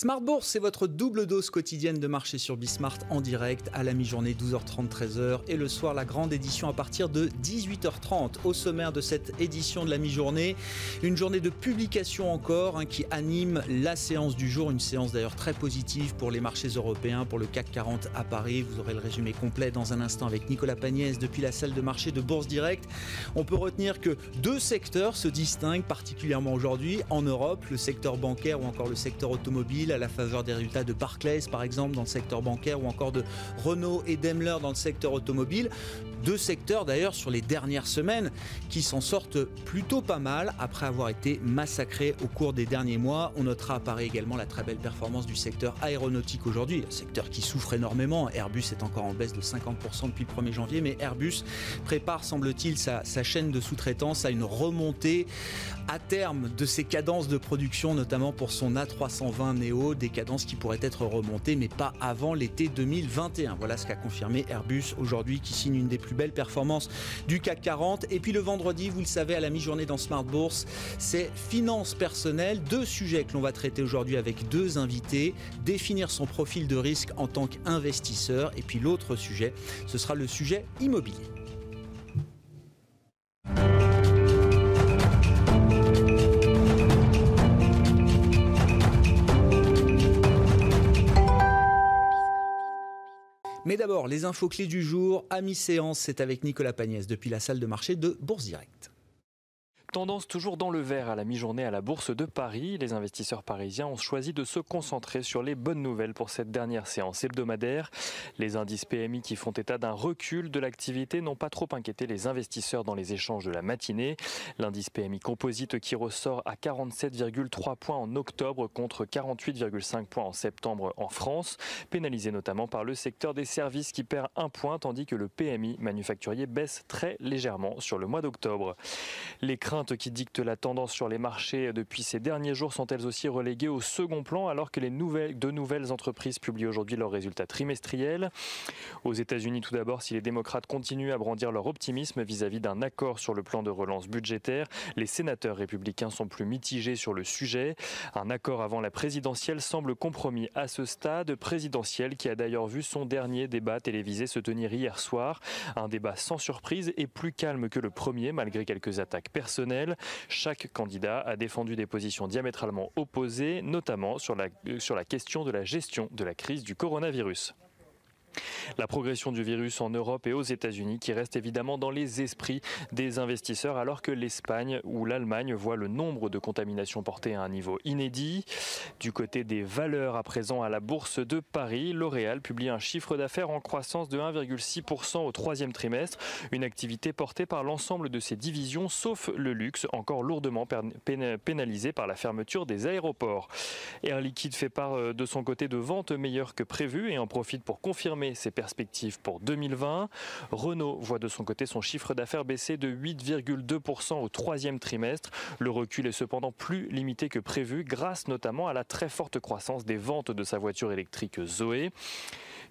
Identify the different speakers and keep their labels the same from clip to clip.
Speaker 1: Smart Bourse, c'est votre double dose quotidienne de marché sur Bismart en direct à la mi-journée 12h30 13h et le soir la grande édition à partir de 18h30. Au sommaire de cette édition de la mi-journée, une journée de publication encore hein, qui anime la séance du jour, une séance d'ailleurs très positive pour les marchés européens, pour le CAC 40 à Paris. Vous aurez le résumé complet dans un instant avec Nicolas Pagnès depuis la salle de marché de Bourse Direct. On peut retenir que deux secteurs se distinguent particulièrement aujourd'hui en Europe, le secteur bancaire ou encore le secteur automobile à la faveur des résultats de Barclays par exemple dans le secteur bancaire ou encore de Renault et Daimler dans le secteur automobile. Deux secteurs d'ailleurs sur les dernières semaines qui s'en sortent plutôt pas mal après avoir été massacrés au cours des derniers mois. On notera à Paris également la très belle performance du secteur aéronautique aujourd'hui, un secteur qui souffre énormément. Airbus est encore en baisse de 50% depuis le 1er janvier, mais Airbus prépare, semble-t-il, sa, sa chaîne de sous-traitance à une remontée à terme de ses cadences de production, notamment pour son A320 Neo, des cadences qui pourraient être remontées, mais pas avant l'été 2021. Voilà ce qu'a confirmé Airbus aujourd'hui, qui signe une des plus belles performances du CAC 40. Et puis le vendredi, vous le savez, à la mi-journée dans Smart Bourse, c'est finances personnelles. Deux sujets que l'on va traiter aujourd'hui avec deux invités. Définir son profil de risque en tant qu'investisseur. Et puis l'autre sujet, ce sera le sujet immobilier. Mais d'abord, les infos clés du jour. À mi-séance, c'est avec Nicolas Pagnès depuis la salle de marché de Bourse Direct.
Speaker 2: Tendance toujours dans le vert à la mi-journée à la Bourse de Paris. Les investisseurs parisiens ont choisi de se concentrer sur les bonnes nouvelles pour cette dernière séance hebdomadaire. Les indices PMI qui font état d'un recul de l'activité n'ont pas trop inquiété les investisseurs dans les échanges de la matinée. L'indice PMI composite qui ressort à 47,3 points en octobre contre 48,5 points en septembre en France, pénalisé notamment par le secteur des services qui perd un point tandis que le PMI manufacturier baisse très légèrement sur le mois d'octobre. Les craintes qui dictent la tendance sur les marchés depuis ces derniers jours sont elles aussi reléguées au second plan alors que les nouvelles, de nouvelles entreprises publient aujourd'hui leurs résultats trimestriels. Aux États-Unis tout d'abord, si les démocrates continuent à brandir leur optimisme vis-à-vis d'un accord sur le plan de relance budgétaire, les sénateurs républicains sont plus mitigés sur le sujet. Un accord avant la présidentielle semble compromis à ce stade, présidentiel qui a d'ailleurs vu son dernier débat télévisé se tenir hier soir. Un débat sans surprise et plus calme que le premier malgré quelques attaques personnelles chaque candidat a défendu des positions diamétralement opposées, notamment sur la, la question de la gestion de la crise du coronavirus. La progression du virus en Europe et aux États-Unis qui reste évidemment dans les esprits des investisseurs alors que l'Espagne ou l'Allemagne voient le nombre de contaminations porté à un niveau inédit. Du côté des valeurs à présent à la bourse de Paris, L'Oréal publie un chiffre d'affaires en croissance de 1,6% au troisième trimestre, une activité portée par l'ensemble de ses divisions sauf le luxe encore lourdement pénalisé par la fermeture des aéroports. Air Liquide fait part euh, de son côté de ventes meilleures que prévues et en profite pour confirmer ses perspectives pour 2020. Renault voit de son côté son chiffre d'affaires baisser de 8,2% au troisième trimestre. Le recul est cependant plus limité que prévu grâce notamment à la très forte croissance des ventes de sa voiture électrique Zoé.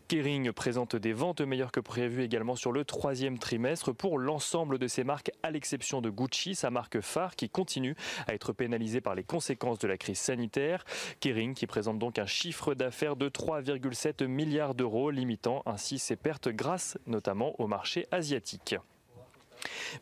Speaker 2: Kering présente des ventes meilleures que prévues également sur le troisième trimestre pour l'ensemble de ses marques, à l'exception de Gucci, sa marque phare qui continue à être pénalisée par les conséquences de la crise sanitaire. Kering qui présente donc un chiffre d'affaires de 3,7 milliards d'euros, limitant ainsi ses pertes grâce notamment au marché asiatique.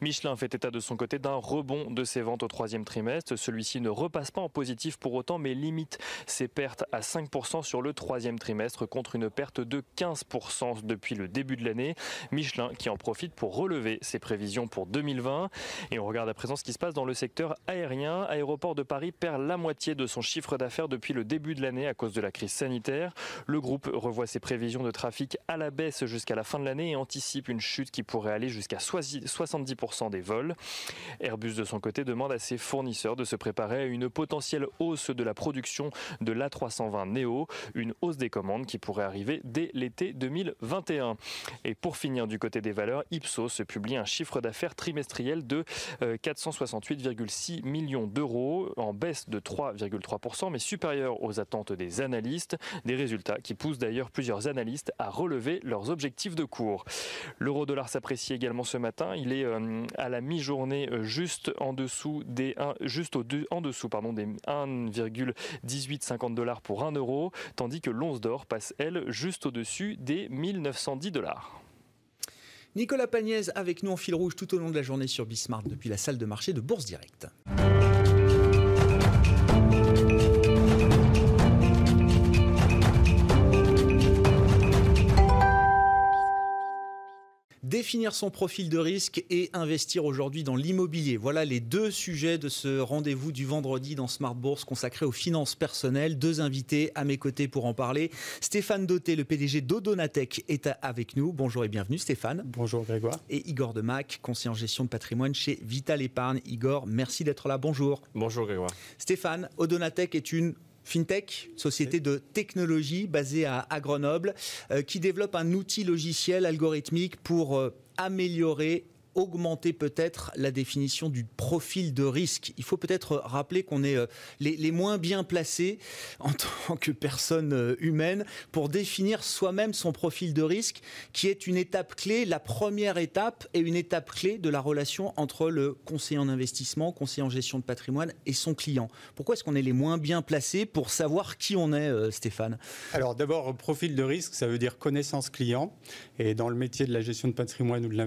Speaker 2: Michelin fait état de son côté d'un rebond de ses ventes au troisième trimestre. Celui-ci ne repasse pas en positif pour autant, mais limite ses pertes à 5% sur le troisième trimestre contre une perte de 15% depuis le début de l'année. Michelin qui en profite pour relever ses prévisions pour 2020. Et on regarde à présent ce qui se passe dans le secteur aérien. Aéroport de Paris perd la moitié de son chiffre d'affaires depuis le début de l'année à cause de la crise sanitaire. Le groupe revoit ses prévisions de trafic à la baisse jusqu'à la fin de l'année et anticipe une chute qui pourrait aller jusqu'à 70% des vols. Airbus de son côté demande à ses fournisseurs de se préparer à une potentielle hausse de la production de l'A320 Neo, une hausse des commandes qui pourrait arriver dès l'été 2021. Et pour finir du côté des valeurs, Ipsos publie un chiffre d'affaires trimestriel de 468,6 euh, millions d'euros en baisse de 3,3% mais supérieur aux attentes des analystes, des résultats qui poussent d'ailleurs plusieurs analystes à relever leurs objectifs de cours. L'euro dollar s'apprécie également ce matin, il est euh, à la mi-journée juste en dessous des juste au en dessous pardon des 1,1850 dollars pour 1 euro, tandis que l'once d'or passe elle juste au-dessus des 1910 dollars.
Speaker 1: Nicolas Pagnès avec nous en fil rouge tout au long de la journée sur Bismarck depuis la salle de marché de Bourse Directe. Définir son profil de risque et investir aujourd'hui dans l'immobilier. Voilà les deux sujets de ce rendez-vous du vendredi dans Smart Bourse consacré aux finances personnelles. Deux invités à mes côtés pour en parler. Stéphane Doté, le PDG d'Odonatech, est avec nous. Bonjour et bienvenue Stéphane.
Speaker 3: Bonjour Grégoire.
Speaker 1: Et Igor Demac, conseiller en gestion de patrimoine chez Vital Épargne. Igor, merci d'être là. Bonjour.
Speaker 4: Bonjour Grégoire.
Speaker 1: Stéphane, Odonatech est une FinTech, société de technologie basée à, Grenoble, euh, qui développe un outil logiciel algorithmique pour euh, améliorer augmenter peut-être la définition du profil de risque. Il faut peut-être rappeler qu'on est euh, les, moins bien placés en tant que personne euh, humaine pour définir soi-même son profil de risque, qui est une étape clé, la première étape et une étape clé de la relation entre le conseiller en investissement, conseiller en gestion de patrimoine et son client. Pourquoi est-ce qu'on est les moins bien placés pour savoir qui on est, euh, Stéphane?
Speaker 3: Alors d'abord, profil de risque, ça veut dire connaissance client. Et dans le métier de la gestion de patrimoine ou de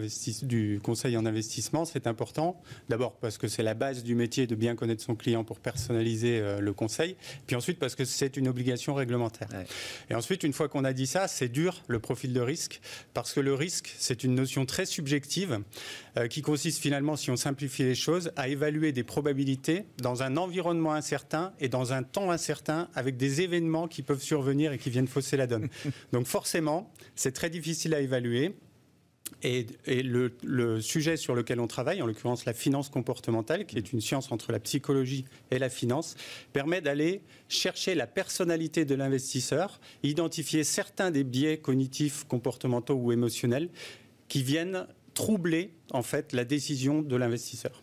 Speaker 3: du conseil en investissement, c'est important. D'abord parce que c'est la base du métier de bien connaître son client pour personnaliser euh, le conseil. Puis ensuite parce que c'est une obligation réglementaire. Et ensuite, une fois qu'on a dit ça, c'est dur le profil de risque parce que le risque, c'est une notion très subjective euh, qui consiste finalement, si on simplifie les choses, à évaluer des probabilités dans un environnement incertain et dans un temps incertain avec des événements qui peuvent survenir et qui viennent fausser la donne. Donc forcément, c'est très difficile à évaluer. Et, le, sujet sur lequel on travaille, en l'occurrence la finance comportementale, qui est une science entre la psychologie et la finance, permet d'aller chercher la personnalité de l'investisseur, identifier certains des biais cognitifs, comportementaux ou émotionnels qui viennent troubler en fait la décision de l'investisseur.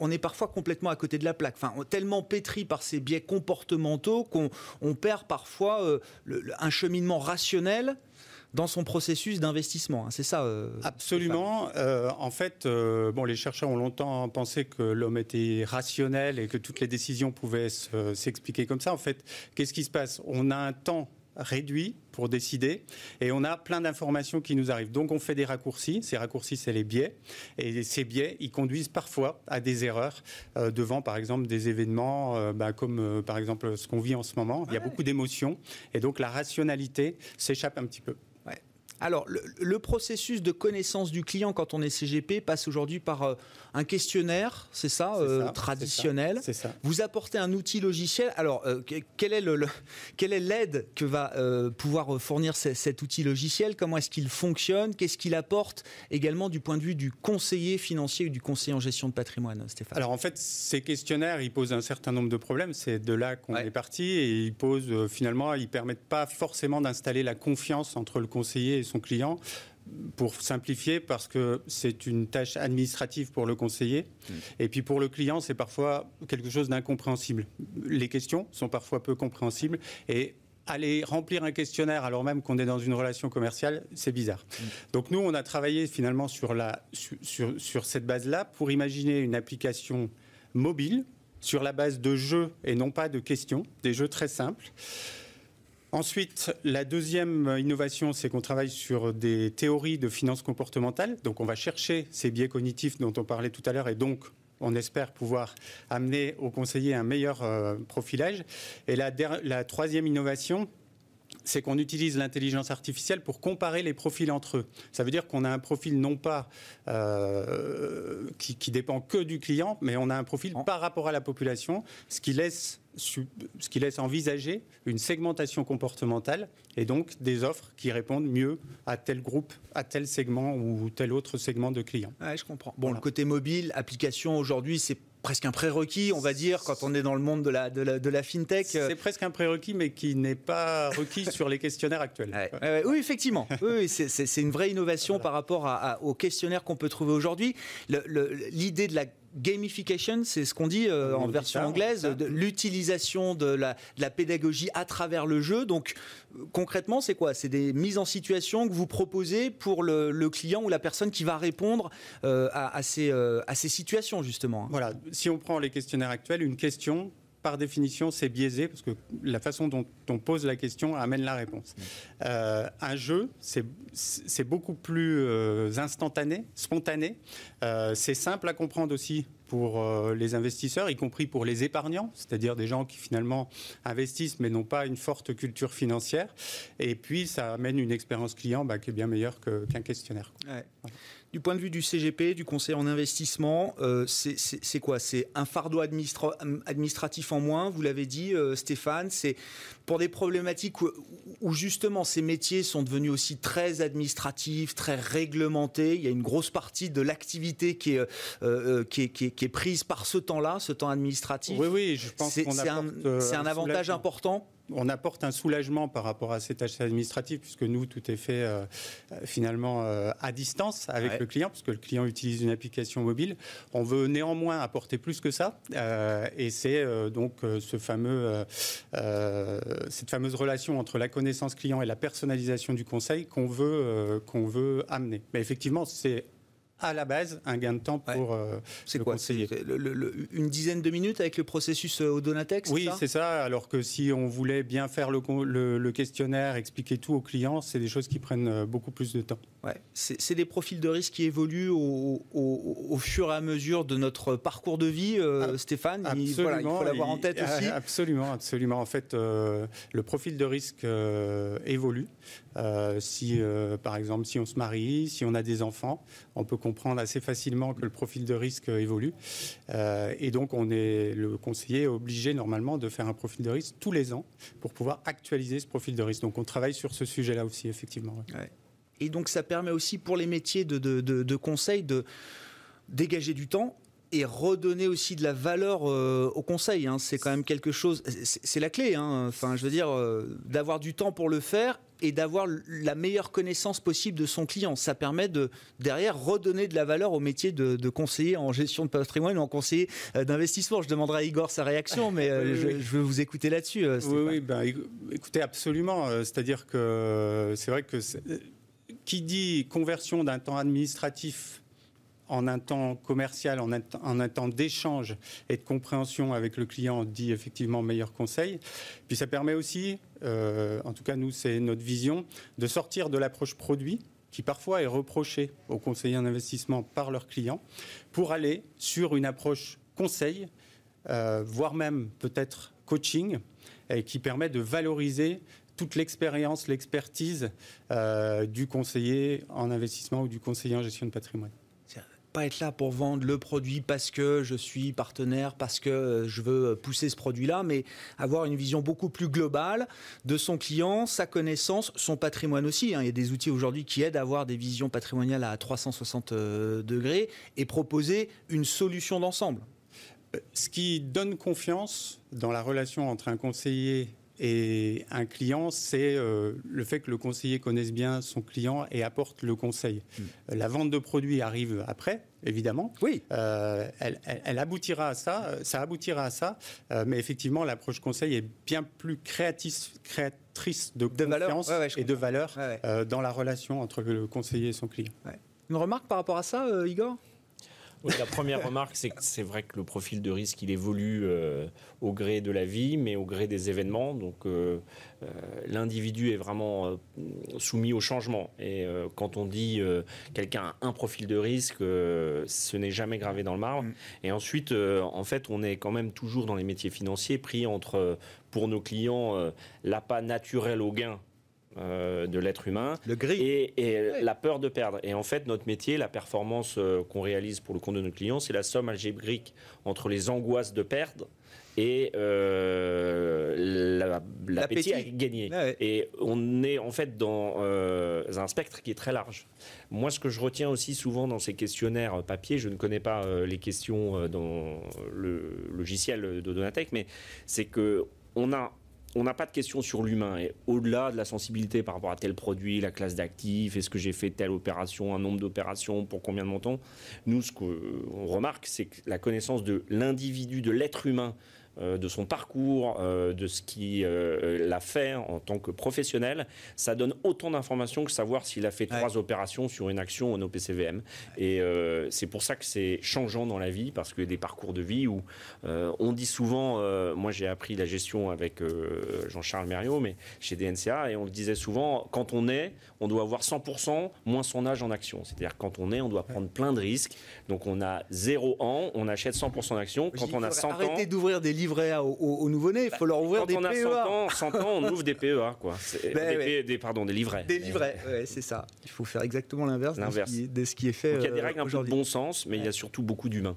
Speaker 1: on est parfois complètement à côté de la plaque, tellement pétri par ces biais comportementaux qu'on perd parfois euh, un cheminement rationnel dans son processus d'investissement. Hein, c'est ça
Speaker 3: euh, Absolument. Euh, en fait, euh, bon, les chercheurs ont longtemps pensé que l'homme était rationnel et que toutes les décisions pouvaient s'expliquer comme ça. En fait, qu'est-ce qui se passe? On a un temps réduit pour décider et on a plein d'informations qui nous arrivent. Donc on fait des raccourcis, ces raccourcis c'est les biais et ces biais ils conduisent parfois à des erreurs devant par exemple des événements bah, comme par exemple ce qu'on vit en ce moment. Il y a beaucoup d'émotions et donc la rationalité s'échappe un petit peu.
Speaker 1: Alors, le, processus de connaissance du client quand on est CGP passe aujourd'hui par euh, un questionnaire, c'est ça, euh, traditionnel.
Speaker 3: C'est ça,
Speaker 1: Vous apportez un outil logiciel. Alors, euh, quelle est le, quelle est l'aide que va pouvoir fournir cet outil logiciel? Comment est-ce qu'il fonctionne? Qu'est-ce qu'il apporte également du point de vue du conseiller financier ou du conseiller en gestion de patrimoine, Stéphane?
Speaker 3: Alors, en fait, ces questionnaires, ils posent un certain nombre de problèmes. C'est de là qu'on est parti et ils posent finalement, ils permettent pas forcément d'installer la confiance entre le conseiller et son client pour simplifier, parce que c'est une tâche administrative pour le conseiller. Mm. Et puis pour le client, c'est parfois quelque chose d'incompréhensible. Les questions sont parfois peu compréhensibles. Et aller remplir un questionnaire alors même qu'on est dans une relation commerciale, c'est bizarre. Mm. Donc nous, on a travaillé finalement sur, la, sur, sur cette base-là pour imaginer une application mobile sur la base de jeux et non pas de questions, des jeux très simples. Ensuite, la deuxième innovation, c'est qu'on travaille sur des théories de finance comportementale. Donc, on va chercher ces biais cognitifs dont on parlait tout à l'heure et donc on espère pouvoir amener aux conseillers un meilleur euh, profilage. Et la troisième innovation, c'est qu'on utilise l'intelligence artificielle pour comparer les profils entre eux. Ça veut dire qu'on a un profil non pas euh, qui, qui, dépend que du client, mais on a un profil par rapport à la population, ce qui laisse ce qui laisse envisager une segmentation comportementale et donc des offres qui répondent mieux à tel groupe, à tel segment ou tel autre segment de clients.
Speaker 1: je comprends. Bon, le côté mobile, application aujourd'hui, c'est presque un prérequis, on va dire, quand on est dans le monde de la, de la, fintech.
Speaker 3: C'est presque un prérequis, mais qui n'est pas requis sur les questionnaires actuels.
Speaker 1: oui, effectivement. Oui, c'est une vraie innovation par rapport aux questionnaires qu'on peut trouver aujourd'hui. L'idée de la gamification, c'est ce qu'on dit euh, en version anglaise, l'utilisation de la, pédagogie à travers le jeu. Donc concrètement, c'est quoi? C'est des mises en situation que vous proposez pour le, client ou la personne qui va répondre à, ces, à ces situations justement.
Speaker 3: Voilà, si on prend les questionnaires actuels, une question par définition, c'est biaisé parce que la façon dont on pose la question amène la réponse. Euh, un jeu, c'est beaucoup plus euh, instantané, spontané. Euh, c'est simple à comprendre aussi pour les investisseurs, y compris pour les épargnants, c'est-à-dire des gens qui finalement investissent mais n'ont pas une forte culture financière. Et puis, ça amène une expérience client bah, qui est bien meilleure qu'un questionnaire.
Speaker 1: Du point de vue du CGP, du conseil en investissement, euh, c'est quoi? C'est un fardeau administratif en moins, vous l'avez dit euh, Stéphane, c'est pour des problématiques où, justement ces métiers sont devenus aussi très administratifs, très réglementés. Il y a une grosse partie de l'activité qui, euh, qui, est prise par ce temps-là, ce temps administratif.
Speaker 3: Oui, oui, je pense
Speaker 1: qu'on C'est un, avantage important
Speaker 3: on apporte un soulagement par rapport à ces tâches administratives, puisque nous, tout est fait euh, finalement euh, à distance avec le client, puisque le client utilise une application mobile. On veut néanmoins apporter plus que ça, euh, et c'est donc ce fameux, cette fameuse relation entre la connaissance client et la personnalisation du conseil qu'on veut, qu'on veut amener. Mais effectivement, c'est à la base un gain de temps pour euh,
Speaker 1: c'est quoi conseiller. une dizaine de minutes avec le processus euh, Odonatex
Speaker 3: Oui, c'est ça? Alors que si on voulait bien faire le, questionnaire, expliquer tout aux clients, c'est des choses qui prennent euh, beaucoup plus de temps.
Speaker 1: Ouais. C'est des profils de risque qui évoluent au, fur et à mesure de notre parcours de vie, Stéphane. Il, voilà, il faut l'avoir en tête aussi.
Speaker 3: Absolument, absolument. En fait, le profil de risque évolue. si, par exemple, si on se marie, si on a des enfants, on peut comprendre assez facilement que le profil de risque évolue. Euh, et donc, on est, le conseiller est obligé normalement de faire un profil de risque tous les ans pour pouvoir actualiser ce profil de risque. Donc, on travaille sur ce sujet-là aussi, effectivement.
Speaker 1: Et donc, ça permet aussi pour les métiers de, de conseil de dégager du temps et redonner aussi de la valeur euh, au conseil. Hein. C'est quand même quelque chose, c'est la clé. Hein. Enfin, je veux dire, euh, d'avoir du temps pour le faire et d'avoir la meilleure connaissance possible de son client. Ça permet de derrière redonner de la valeur au métier de, conseiller en gestion de patrimoine ou en conseiller euh, d'investissement. Je demanderai à Igor sa réaction, mais je, veux vous écouter là-dessus.
Speaker 3: oui, oui ben, écoutez, absolument. C'est-à-dire que c'est vrai que qui dit conversion d'un temps administratif en un temps commercial, en un, temps d'échange et de compréhension avec le client, dit effectivement meilleur conseil. Puis ça permet aussi, euh, en tout cas nous c'est notre vision, de sortir de l'approche produit qui parfois est reprochée aux conseillers en investissement par leurs clients, pour aller sur une approche conseil, euh, voire même peut-être coaching, et qui permet de valoriser toute l'expérience, l'expertise euh, du conseiller en investissement ou du conseiller en gestion de patrimoine
Speaker 1: pas être là pour vendre le produit parce que je suis partenaire, parce que euh, je veux pousser ce produit-là, mais avoir une vision beaucoup plus globale de son client, sa connaissance, son patrimoine aussi. Hein. Il y a des outils aujourd'hui qui aident à avoir des visions patrimoniales à 360 euh, degrés et proposer une solution d'ensemble.
Speaker 3: Euh, ce qui donne confiance dans la relation entre un conseiller et un client, c'est euh, le fait que le conseiller connaisse bien son client et apporte le conseil. Hmm. Euh, la vente de produits arrive après, évidemment.
Speaker 1: Oui.
Speaker 3: Euh, elle, aboutira à ça, ça aboutira à ça, mais effectivement, l'approche conseil est bien plus créatrice, créatrice de, confiance et de valeur dans la relation entre le conseiller et son client.
Speaker 1: Une remarque par rapport à ça, Igor?
Speaker 4: La première remarque, c'est que c'est vrai que le profil de risque, il évolue euh, au gré de la vie, mais au gré des événements. Donc, euh, euh, l'individu est vraiment soumis au changement. Et quand on dit quelqu'un a un profil de risque, ce n'est jamais gravé dans le marbre. Mm. Et ensuite, en fait, on est quand même toujours dans les métiers financiers pris entre, pour nos clients, l'appât naturel au gain euh, de l'être humain
Speaker 1: le gris.
Speaker 4: et, la peur de perdre. Et en fait, notre métier, la performance euh, qu'on réalise pour le compte de nos clients, c'est la somme algébrique entre les angoisses de perdre et euh, l'appétit à gagner. Et on est en fait dans un spectre qui est très large. Moi, ce que je retiens aussi souvent dans ces questionnaires papier, je ne connais pas les questions dans le logiciel de Donatech, mais c'est que on a on n'a pas de questions sur l'humain. Et au-delà de la sensibilité par rapport à tel produit, la classe d'actifs, est-ce que j'ai fait telle opération, un nombre d'opérations, pour combien de montants, nous, ce qu'on remarque, c'est que la connaissance de l'individu, de l'être humain, de son parcours, euh, de ce qu'il euh, a fait en tant que professionnel, ça donne autant d'informations que savoir s'il a fait trois opérations sur une action en OPCVM. Et c'est pour ça que c'est changeant dans la vie, parce que des parcours de vie où on dit souvent, moi j'ai appris la gestion avec Jean-Charles Mériot, mais chez DNCA, et on le disait souvent, quand on est, on doit avoir 100% moins son âge en action. C'est-à-dire quand on est, on doit prendre plein de risques. Donc on a 0 ans, on achète 100% d'action. Quand on a 100 ans...
Speaker 1: Arrêtez d'ouvrir des livret aux, aux, nouveau-nés. Il faut leur ouvrir des PEA.
Speaker 4: Quand on a 100 ans, on ouvre des PEA, quoi. Ben des, pardon, des livrets.
Speaker 1: Des livrets, ouais, c'est ça. Il faut faire exactement l'inverse de, ce qui est fait.
Speaker 4: il y a des règles un peu de bon sens, mais il y a surtout beaucoup d'humains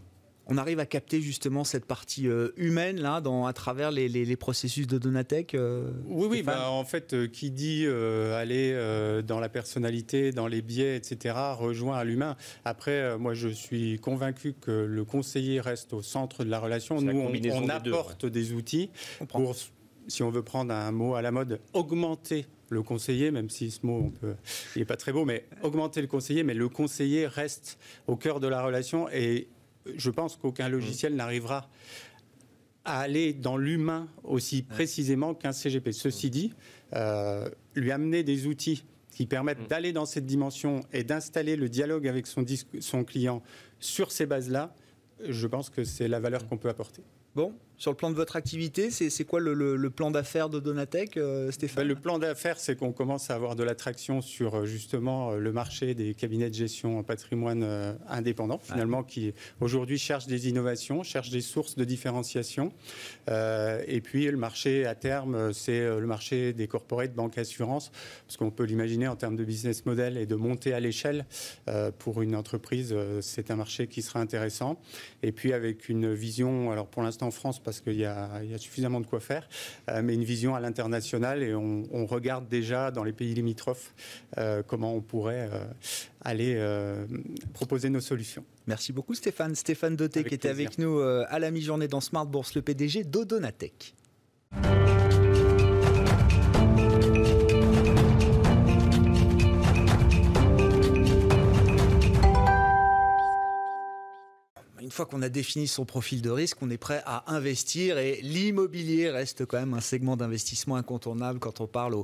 Speaker 1: on arrive à capter justement cette partie euh, humaine là, dans, à travers les, processus de Donatech
Speaker 3: euh, Oui, oui, bah, en fait, euh, qui dit aller dans la personnalité, dans les biais, etc., rejoint à l'humain. Après, moi, je suis convaincu que le conseiller reste au centre de la relation. Nous, on, apporte des outils pour, si on veut prendre un mot à la mode, augmenter le conseiller, même si ce mot, on peut, il n'est pas très beau, mais augmenter le conseiller, mais le conseiller reste au cœur de la relation et je pense qu'aucun logiciel n'arrivera à aller dans l'humain aussi précisément qu'un CGP. Ceci dit, euh, lui amener des outils qui permettent mm. d'aller dans cette dimension et d'installer le dialogue avec son, son client sur ces bases-là, je pense que c'est la valeur qu'on peut apporter.
Speaker 1: Bon, sur le plan de votre activité, c'est quoi le, plan d'affaires de Donatech, euh, Stéphane
Speaker 3: ben, Le plan d'affaires, c'est qu'on commence à avoir de l'attraction sur euh, justement euh, le marché des cabinets de gestion en patrimoine indépendants, finalement, qui aujourd'hui cherchent des innovations, cherchent des sources de différenciation. et puis le marché à terme, c'est le marché des corporates, banque, assurance, parce qu'on peut l'imaginer en termes de business model et de monter à l'échelle pour une entreprise, c'est un marché qui sera intéressant. Et puis avec une vision, alors pour l'instant en France, parce qu'il y, a suffisamment de quoi faire, euh, mais une vision à l'international et on, regarde déjà dans les pays limitrophes euh, comment on pourrait euh, aller proposer nos solutions.
Speaker 1: Merci beaucoup Stéphane. Stéphane Doté qui était avec nous à la mi-journée dans Smart Bourse, le PDG d'Odonatech. Fois qu'on a défini son profil de risque, on est prêt à investir et l'immobilier reste quand même un segment d'investissement incontournable quand on parle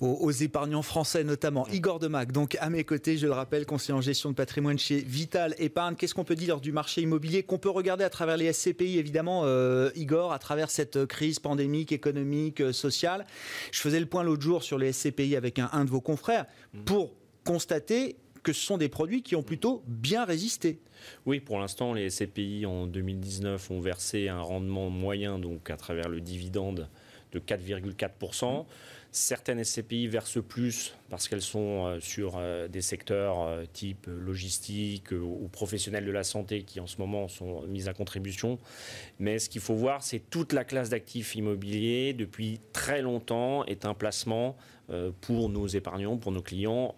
Speaker 1: aux, épargnants français notamment. Igor Demac, donc à mes côtés, je le rappelle, conseiller en gestion de patrimoine chez Vital Épargne. Qu'est-ce qu'on peut dire du marché immobilier qu'on peut regarder à travers les SCPI évidemment, euh, Igor, à travers cette crise pandémique, économique, euh, sociale? Je faisais le point l'autre jour sur les SCPI avec un, un de vos confrères mmh. pour constater que ce sont des produits qui ont plutôt bien résisté.
Speaker 4: Oui, pour l'instant, les SCPI en 2019 ont versé un rendement moyen, donc à travers le dividende, de 4,4%. Certaines SCPI versent plus parce qu'elles sont euh, sur euh, des secteurs euh, type logistique ou professionnels de la santé qui en ce moment sont mis à contribution. Mais ce qu'il faut voir, c'est toute la classe d'actifs immobiliers depuis très longtemps est un placement pour nos épargnants, pour nos clients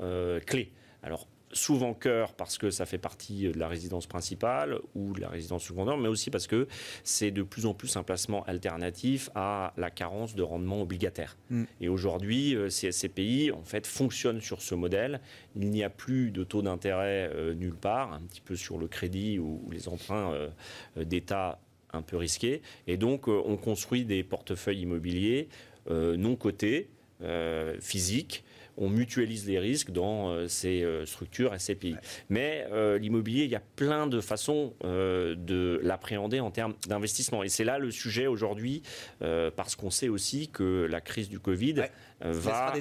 Speaker 4: clés. Alors souvent cœur parce que ça fait partie de la résidence principale ou de la résidence secondaire, mais aussi parce que c'est de plus en plus un placement alternatif à la carence de rendement obligataire. Mm. Et aujourd'hui, euh, ces SCPI en fait fonctionnent sur ce modèle. Il n'y a plus de taux d'intérêt euh, nulle part, un petit peu sur le crédit ou, les emprunts euh, d'État un peu risqués. Et donc, on construit des portefeuilles immobiliers non cotés, physiques, on mutualise les risques dans euh, ces euh, structures et ces pays. Mais euh, l'immobilier, il y a plein de façons de l'appréhender en termes d'investissement. Et c'est là le sujet aujourd'hui, parce qu'on sait aussi que la crise du Covid va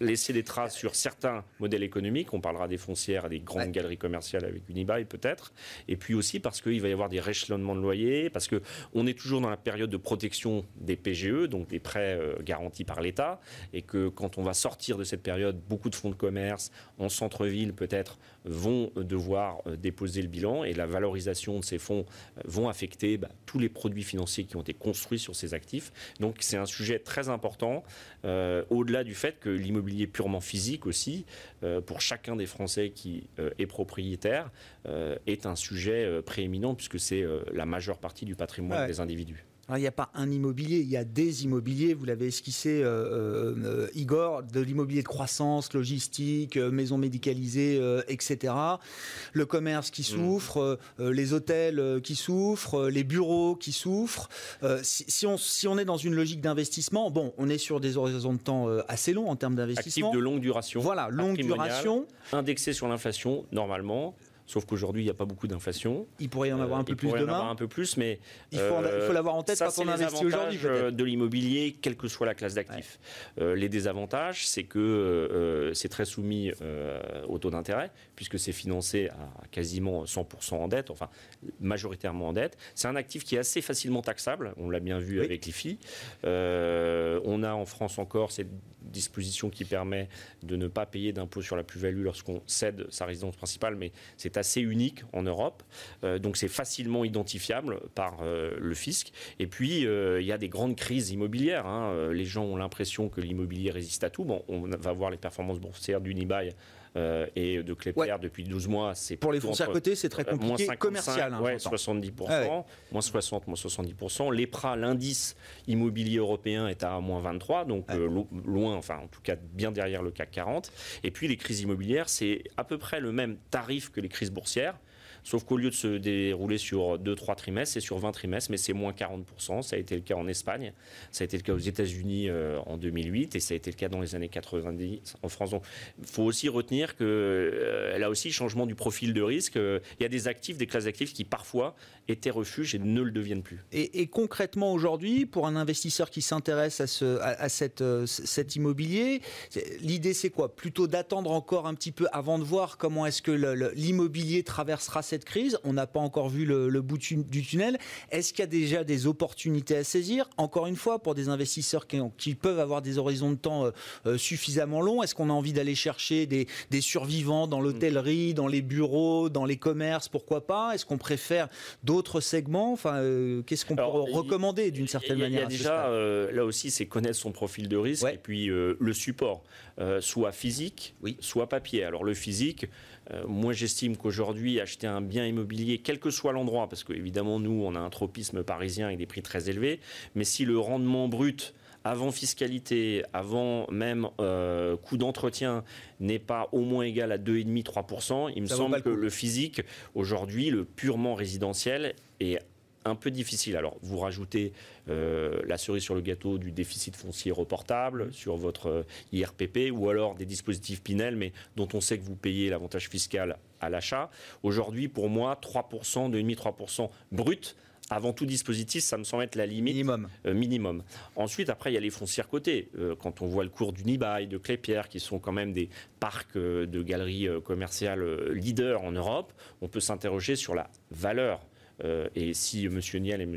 Speaker 4: laisser des traces sur certains modèles économiques. On parlera des foncières, des grandes galeries commerciales avec Unibail peut-être. Et puis aussi parce qu'il va y avoir des réchelonnements de loyers, parce qu'on est toujours dans la période de protection des PGE, donc des prêts garantis par l'État, et que quand on va sortir de cette période, beaucoup de fonds de commerce en centre-ville peut-être vont devoir euh, déposer le bilan et la valorisation de ces fonds euh, vont affecter bah, tous les produits financiers qui ont été construits sur ces actifs. Donc c'est un sujet très important, euh, au-delà du fait que l'immobilier purement physique aussi, pour chacun des Français qui est propriétaire, est un sujet prééminent puisque c'est la majeure partie du patrimoine des individus.
Speaker 1: Il n'y a pas un immobilier, il y a des immobiliers. Vous l'avez esquissé, Igor, de l'immobilier de croissance, logistique, maison médicalisée, etc. Le commerce qui mm. souffre, les hôtels qui souffrent, les bureaux qui souffrent. Si, on, si on est dans une logique d'investissement, bon, on est sur des horizons de temps assez longs en termes d'investissement.
Speaker 4: Actif de longue duration.
Speaker 1: Voilà, longue duration.
Speaker 4: Indexé sur l'inflation, normalement. Sauf qu'aujourd'hui, il n'y a pas beaucoup d'inflation.
Speaker 1: Il pourrait y en avoir un peu plus demain. Il pourrait
Speaker 4: y en avoir un peu plus, mais
Speaker 1: il faut, l'avoir en tête quand on investit aujourd'hui.
Speaker 4: de l'immobilier, quelle que soit la classe d'actifs. Euh, les désavantages, c'est que euh, c'est très soumis euh, au taux d'intérêt, puisque c'est financé à quasiment 100% en dette, enfin majoritairement en dette. C'est un actif qui est assez facilement taxable. On l'a bien vu avec l'IFI. on a en France encore cette disposition qui permet de ne pas payer d'impôt sur la plus-value lorsqu'on cède sa résidence principale, mais c'est assez unique en Europe. Euh, donc c'est facilement identifiable par euh, le fisc. Et puis, euh, il y a des grandes crises immobilières. Hein. Les gens ont l'impression que l'immobilier résiste à tout. Bon, on va voir les performances boursières d'Unibail euh, et de Clépierre depuis 12 mois.
Speaker 1: C'est Pour les fonciers à côté, c'est très euh, compliqué. Moins commercial.
Speaker 4: Hein, 70%, ah moins 60, moins 70%. L'EPRA, l'indice immobilier européen, est à moins 23, donc euh, loin, enfin en tout cas bien derrière le CAC 40. Et puis les crises immobilières, c'est à peu près le même tarif que les crises boursières. Sauf qu'au lieu de se dérouler sur 2-3 trimestres, c'est sur 20 trimestres, mais c'est moins 40%. Ça a été le cas en Espagne, ça a été le cas aux États-Unis euh, en 2008 et ça a été le cas dans les années 90 en France. Donc il faut aussi retenir que euh, là aussi, changement du profil de risque. Euh, il y a des actifs, des classes d'actifs qui parfois étaient refuges et ne le deviennent plus.
Speaker 1: Et, concrètement aujourd'hui, pour un investisseur qui s'intéresse à, ce, à, cette, cet immobilier, l'idée c'est quoi? Plutôt d'attendre encore un petit peu avant de voir comment est-ce que l'immobilier traversera cette crise? On n'a pas encore vu le, bout du tunnel. Est-ce qu'il y a déjà des opportunités à saisir? Encore une fois, pour des investisseurs qui, peuvent avoir des horizons de temps euh, euh, suffisamment longs, est-ce qu'on a envie d'aller chercher des, survivants dans l'hôtellerie, dans les bureaux, dans les commerces? Pourquoi pas? Est-ce qu'on préfère d'autres segments Enfin, euh, qu'est-ce qu'on peut recommander d'une certaine manière
Speaker 4: Il y a déjà, là aussi, c'est connaître son profil de risque et puis le support, soit physique, soit papier. Alors le physique, euh, moi, j'estime qu'aujourd'hui, acheter un bien immobilier, quel que soit l'endroit, parce qu'évidemment, nous, on a un tropisme parisien avec des prix très élevés, mais si le rendement brut avant fiscalité, avant même euh, coût d'entretien, n'est pas au moins égal à 2,5-3%, il me semble que le physique, aujourd'hui, le purement résidentiel, est un peu difficile. Alors, vous rajoutez euh, la cerise sur le gâteau du déficit foncier reportable mmh. sur votre euh, IRPP ou alors des dispositifs Pinel, mais dont on sait que vous payez l'avantage fiscal à l'achat. Aujourd'hui, pour moi, 3%, 2,5-3% brut. Avant tout dispositif, ça me semble être la limite
Speaker 1: minimum.
Speaker 4: Euh, minimum. Ensuite, après, il y a les foncières côté. quand on voit le cours du Nibail, de Clépierre, qui sont quand même des parcs de galeries commerciales leaders en Europe, on peut s'interroger sur la valeur euh, et si M. Niel et M.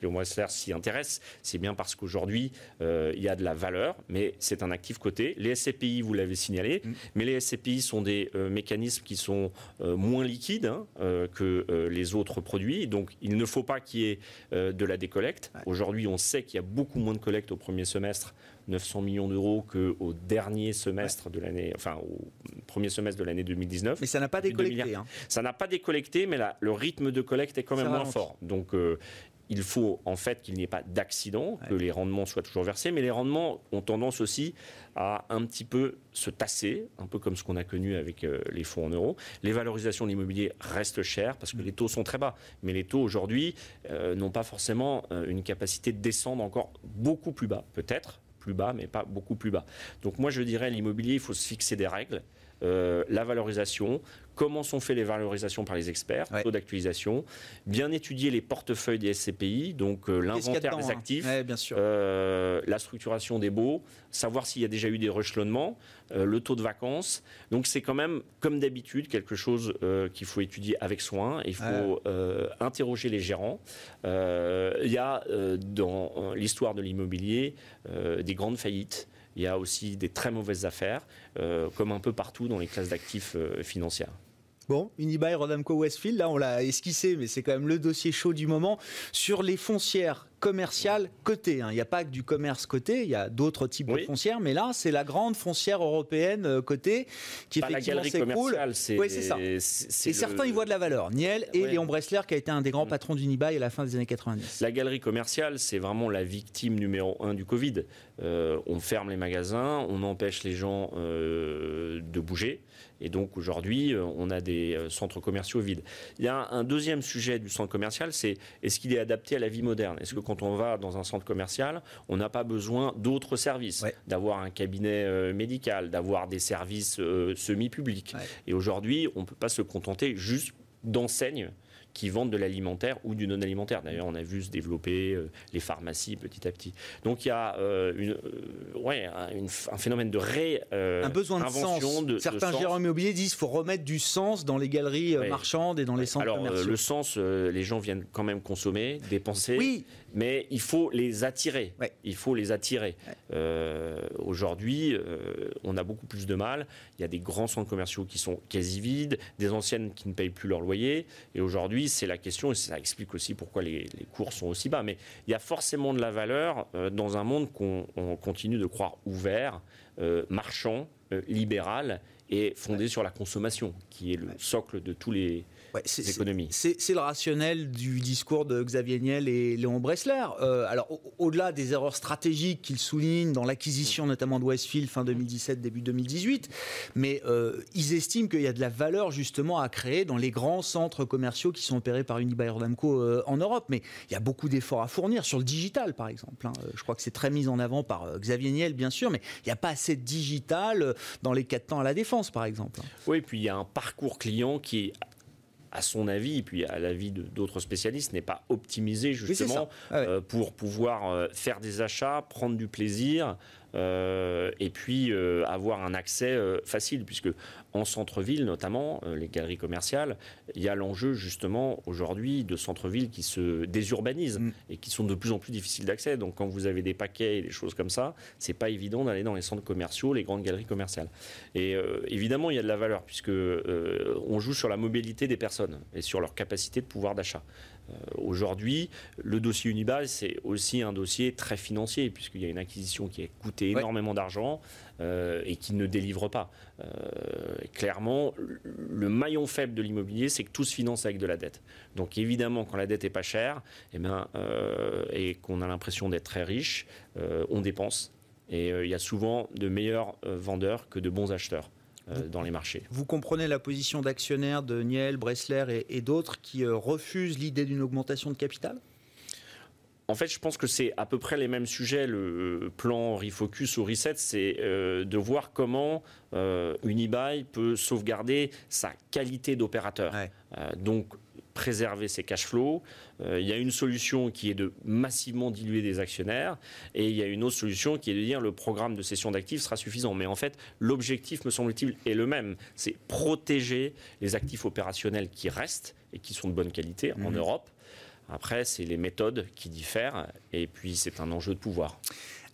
Speaker 4: Léon Wessler s'y intéressent, c'est bien parce qu'aujourd'hui, euh, il y a de la valeur, mais c'est un actif coté. Les SCPI, vous l'avez signalé, mm. mais les SCPI sont des euh, mécanismes qui sont moins liquides hein, que les autres produits. Donc, il ne faut pas qu'il y ait de la décollecte. Aujourd'hui, on sait qu'il y a beaucoup moins de collecte au premier semestre 900 millions d'euros qu'au dernier semestre de l'année, enfin au premier semestre de l'année 2019.
Speaker 1: Mais ça n'a pas décollecté.
Speaker 4: Hein. Ça n'a pas décollecté, mais là, le rythme de collecte est quand même moins fort. Donc euh, il faut en fait qu'il n'y ait pas d'accident, que les rendements soient toujours versés, mais les rendements ont tendance aussi à un petit peu se tasser, un peu comme ce qu'on a connu avec euh, les fonds en euros. Les valorisations de l'immobilier restent chères parce que mm. les taux sont très bas, mais les taux aujourd'hui euh, n'ont pas forcément une capacité de descendre encore beaucoup plus bas, peut-être, plus bas, mais pas beaucoup plus bas. Donc moi, je dirais, l'immobilier, il faut se fixer des règles. Euh, la valorisation, comment sont faites les valorisations par les experts, taux d'actualisation, bien étudier les portefeuilles des SCPI, donc euh, l'inventaire des hein actifs, euh, la structuration des baux, savoir s'il y a déjà eu des rechelonnements, le taux de vacances. Donc c'est quand même, comme d'habitude, quelque chose qu'il faut étudier avec soin. Il faut interroger les gérants. Il y a dans l'histoire de l'immobilier des grandes faillites il y a aussi des très mauvaises affaires, euh, comme un peu partout dans les classes d'actifs euh, financières.
Speaker 1: Bon, Unibail, Rodamco, Westfield, là on l'a esquissé, mais c'est quand même le dossier chaud du moment. Sur les foncières, commerciale cotée. Hein. Il n'y a pas que du commerce coté, il y a d'autres types de foncières, mais là, c'est la grande foncière européenne euh, cotée qui
Speaker 4: bah,
Speaker 1: effectivement
Speaker 4: s'écroule.
Speaker 1: C'est ça. Et certains y voient de la valeur. Niel et Léon Bressler, qui a été un des grands mm. patrons d'Unibail à la fin des années 90.
Speaker 4: La galerie commerciale, c'est vraiment la victime numéro un du Covid. Euh, on ferme les magasins, on empêche les gens euh, de bouger. Et donc aujourd'hui, euh, on a des centres commerciaux vides. Il y a un deuxième sujet du centre commercial, c'est est-ce qu'il est adapté à la vie moderne? Est-ce que quand on va dans un centre commercial, on n'a pas besoin d'autres services? D'avoir un cabinet médical, d'avoir des services semi-publics. Et aujourd'hui, on ne peut pas se contenter juste d'enseignes qui vendent de l'alimentaire ou du non-alimentaire. D'ailleurs, on a vu se développer euh, les pharmacies petit à petit. Donc il y a euh, une, euh, ouais, un, phénomène de ré,
Speaker 1: un besoin de sens. De, Certains gérants immobiliers disent qu'il faut remettre du sens dans les galeries marchandes et dans les centres
Speaker 4: Alors,
Speaker 1: le
Speaker 4: sens, les gens viennent quand même consommer, dépenser. Oui. Mais il faut les attirer. Il faut les attirer. Aujourd'hui, on a beaucoup plus de mal. Il y a des grands centres commerciaux qui sont quasi vides, des anciennes qui ne payent plus leur loyer. Et aujourd'hui, c'est la question, et ça explique aussi pourquoi les, cours sont aussi bas. Mais il y a forcément de la valeur euh, dans un monde qu'on continue de croire ouvert, euh, marchand, euh, libéral et fondé sur la consommation, qui est le socle de tous les,
Speaker 1: c'est le rationnel du discours de Xavier Niel et Léon Bressler. Euh, alors, au-delà des erreurs stratégiques qu'il souligne dans l'acquisition notamment de Westfield fin 2017, début 2018, mais euh, ils estiment qu'il y a de la valeur justement à créer dans les grands centres commerciaux qui sont opérés par Unibail Rodamco euh, en Europe. Mais il y a beaucoup d'efforts à fournir sur le digital, par exemple. Hein. Je crois que c'est très mis en avant par Xavier Niel, bien sûr, mais il n'y a pas assez de digital dans les quatre temps à la défense, par exemple.
Speaker 4: Oui, puis il y a un parcours client qui est à son avis, et puis à l'avis d'autres spécialistes, n'est pas optimisé justement ah euh, pour pouvoir euh, faire des achats, prendre du plaisir, et puis euh, avoir un accès euh, facile, puisque en centre-ville notamment, les galeries commerciales, il y a l'enjeu justement aujourd'hui de centre-ville qui se désurbanisent mm. et qui sont de plus en plus difficiles d'accès. Donc quand vous avez des paquets et des choses comme ça, c'est pas évident d'aller dans les centres commerciaux, les grandes galeries commerciales. Et évidemment, il y a de la valeur puisque on joue sur la mobilité des personnes et sur leur capacité de pouvoir d'achat. Euh, aujourd'hui, le dossier Unibail, c'est aussi un dossier très financier, puisqu'il y a une acquisition qui a coûté énormément d'argent euh, et qui ne délivre pas. Euh, clairement, le maillon faible de l'immobilier, c'est que tout se finance avec de la dette. Donc évidemment, quand la dette est pas chère, eh ben, et qu'on a l'impression d'être très riche, on dépense. Et il y a souvent de meilleurs vendeurs que de bons acheteurs. Euh, dans les marchés.
Speaker 1: Vous comprenez la position d'actionnaires de Niel, Bressler et, d'autres qui euh, refusent l'idée d'une augmentation de capital?
Speaker 4: En fait, je pense que c'est à peu près les mêmes sujets. Le plan Refocus ou Reset, c'est euh, de voir comment Unibail peut sauvegarder sa qualité d'opérateur. donc, préserver ses cash flows. Euh, il y a une solution qui est de massivement diluer des actionnaires et il y a une autre solution qui est de dire le programme de cession d'actifs sera suffisant. Mais en fait, l'objectif, me semble-t-il, est le même. C'est protéger les actifs opérationnels qui restent et qui sont de bonne qualité en mmh. Europe. Après, c'est les méthodes qui diffèrent et puis c'est un enjeu de pouvoir.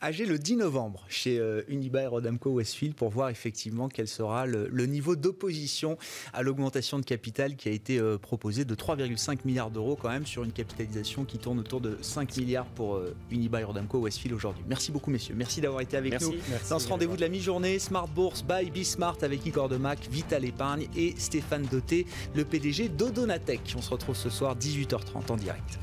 Speaker 1: AG le 10 novembre chez euh, Unibail Rodamco Westfield pour voir effectivement quel sera le, niveau d'opposition à l'augmentation de capital qui a été euh, proposé de 3,5 milliards d'euros quand même sur une capitalisation qui tourne autour de 5 milliards pour euh, Unibail Rodamco Westfield aujourd'hui. Merci beaucoup messieurs, merci d'avoir été avec nous dans ce rendez-vous de la mi-journée Smart Bourse by Bismart avec Igor Demac, Vital Épargne et Stéphane Doté, le PDG d'Odonatech. On se retrouve ce soir 18h30 en direct.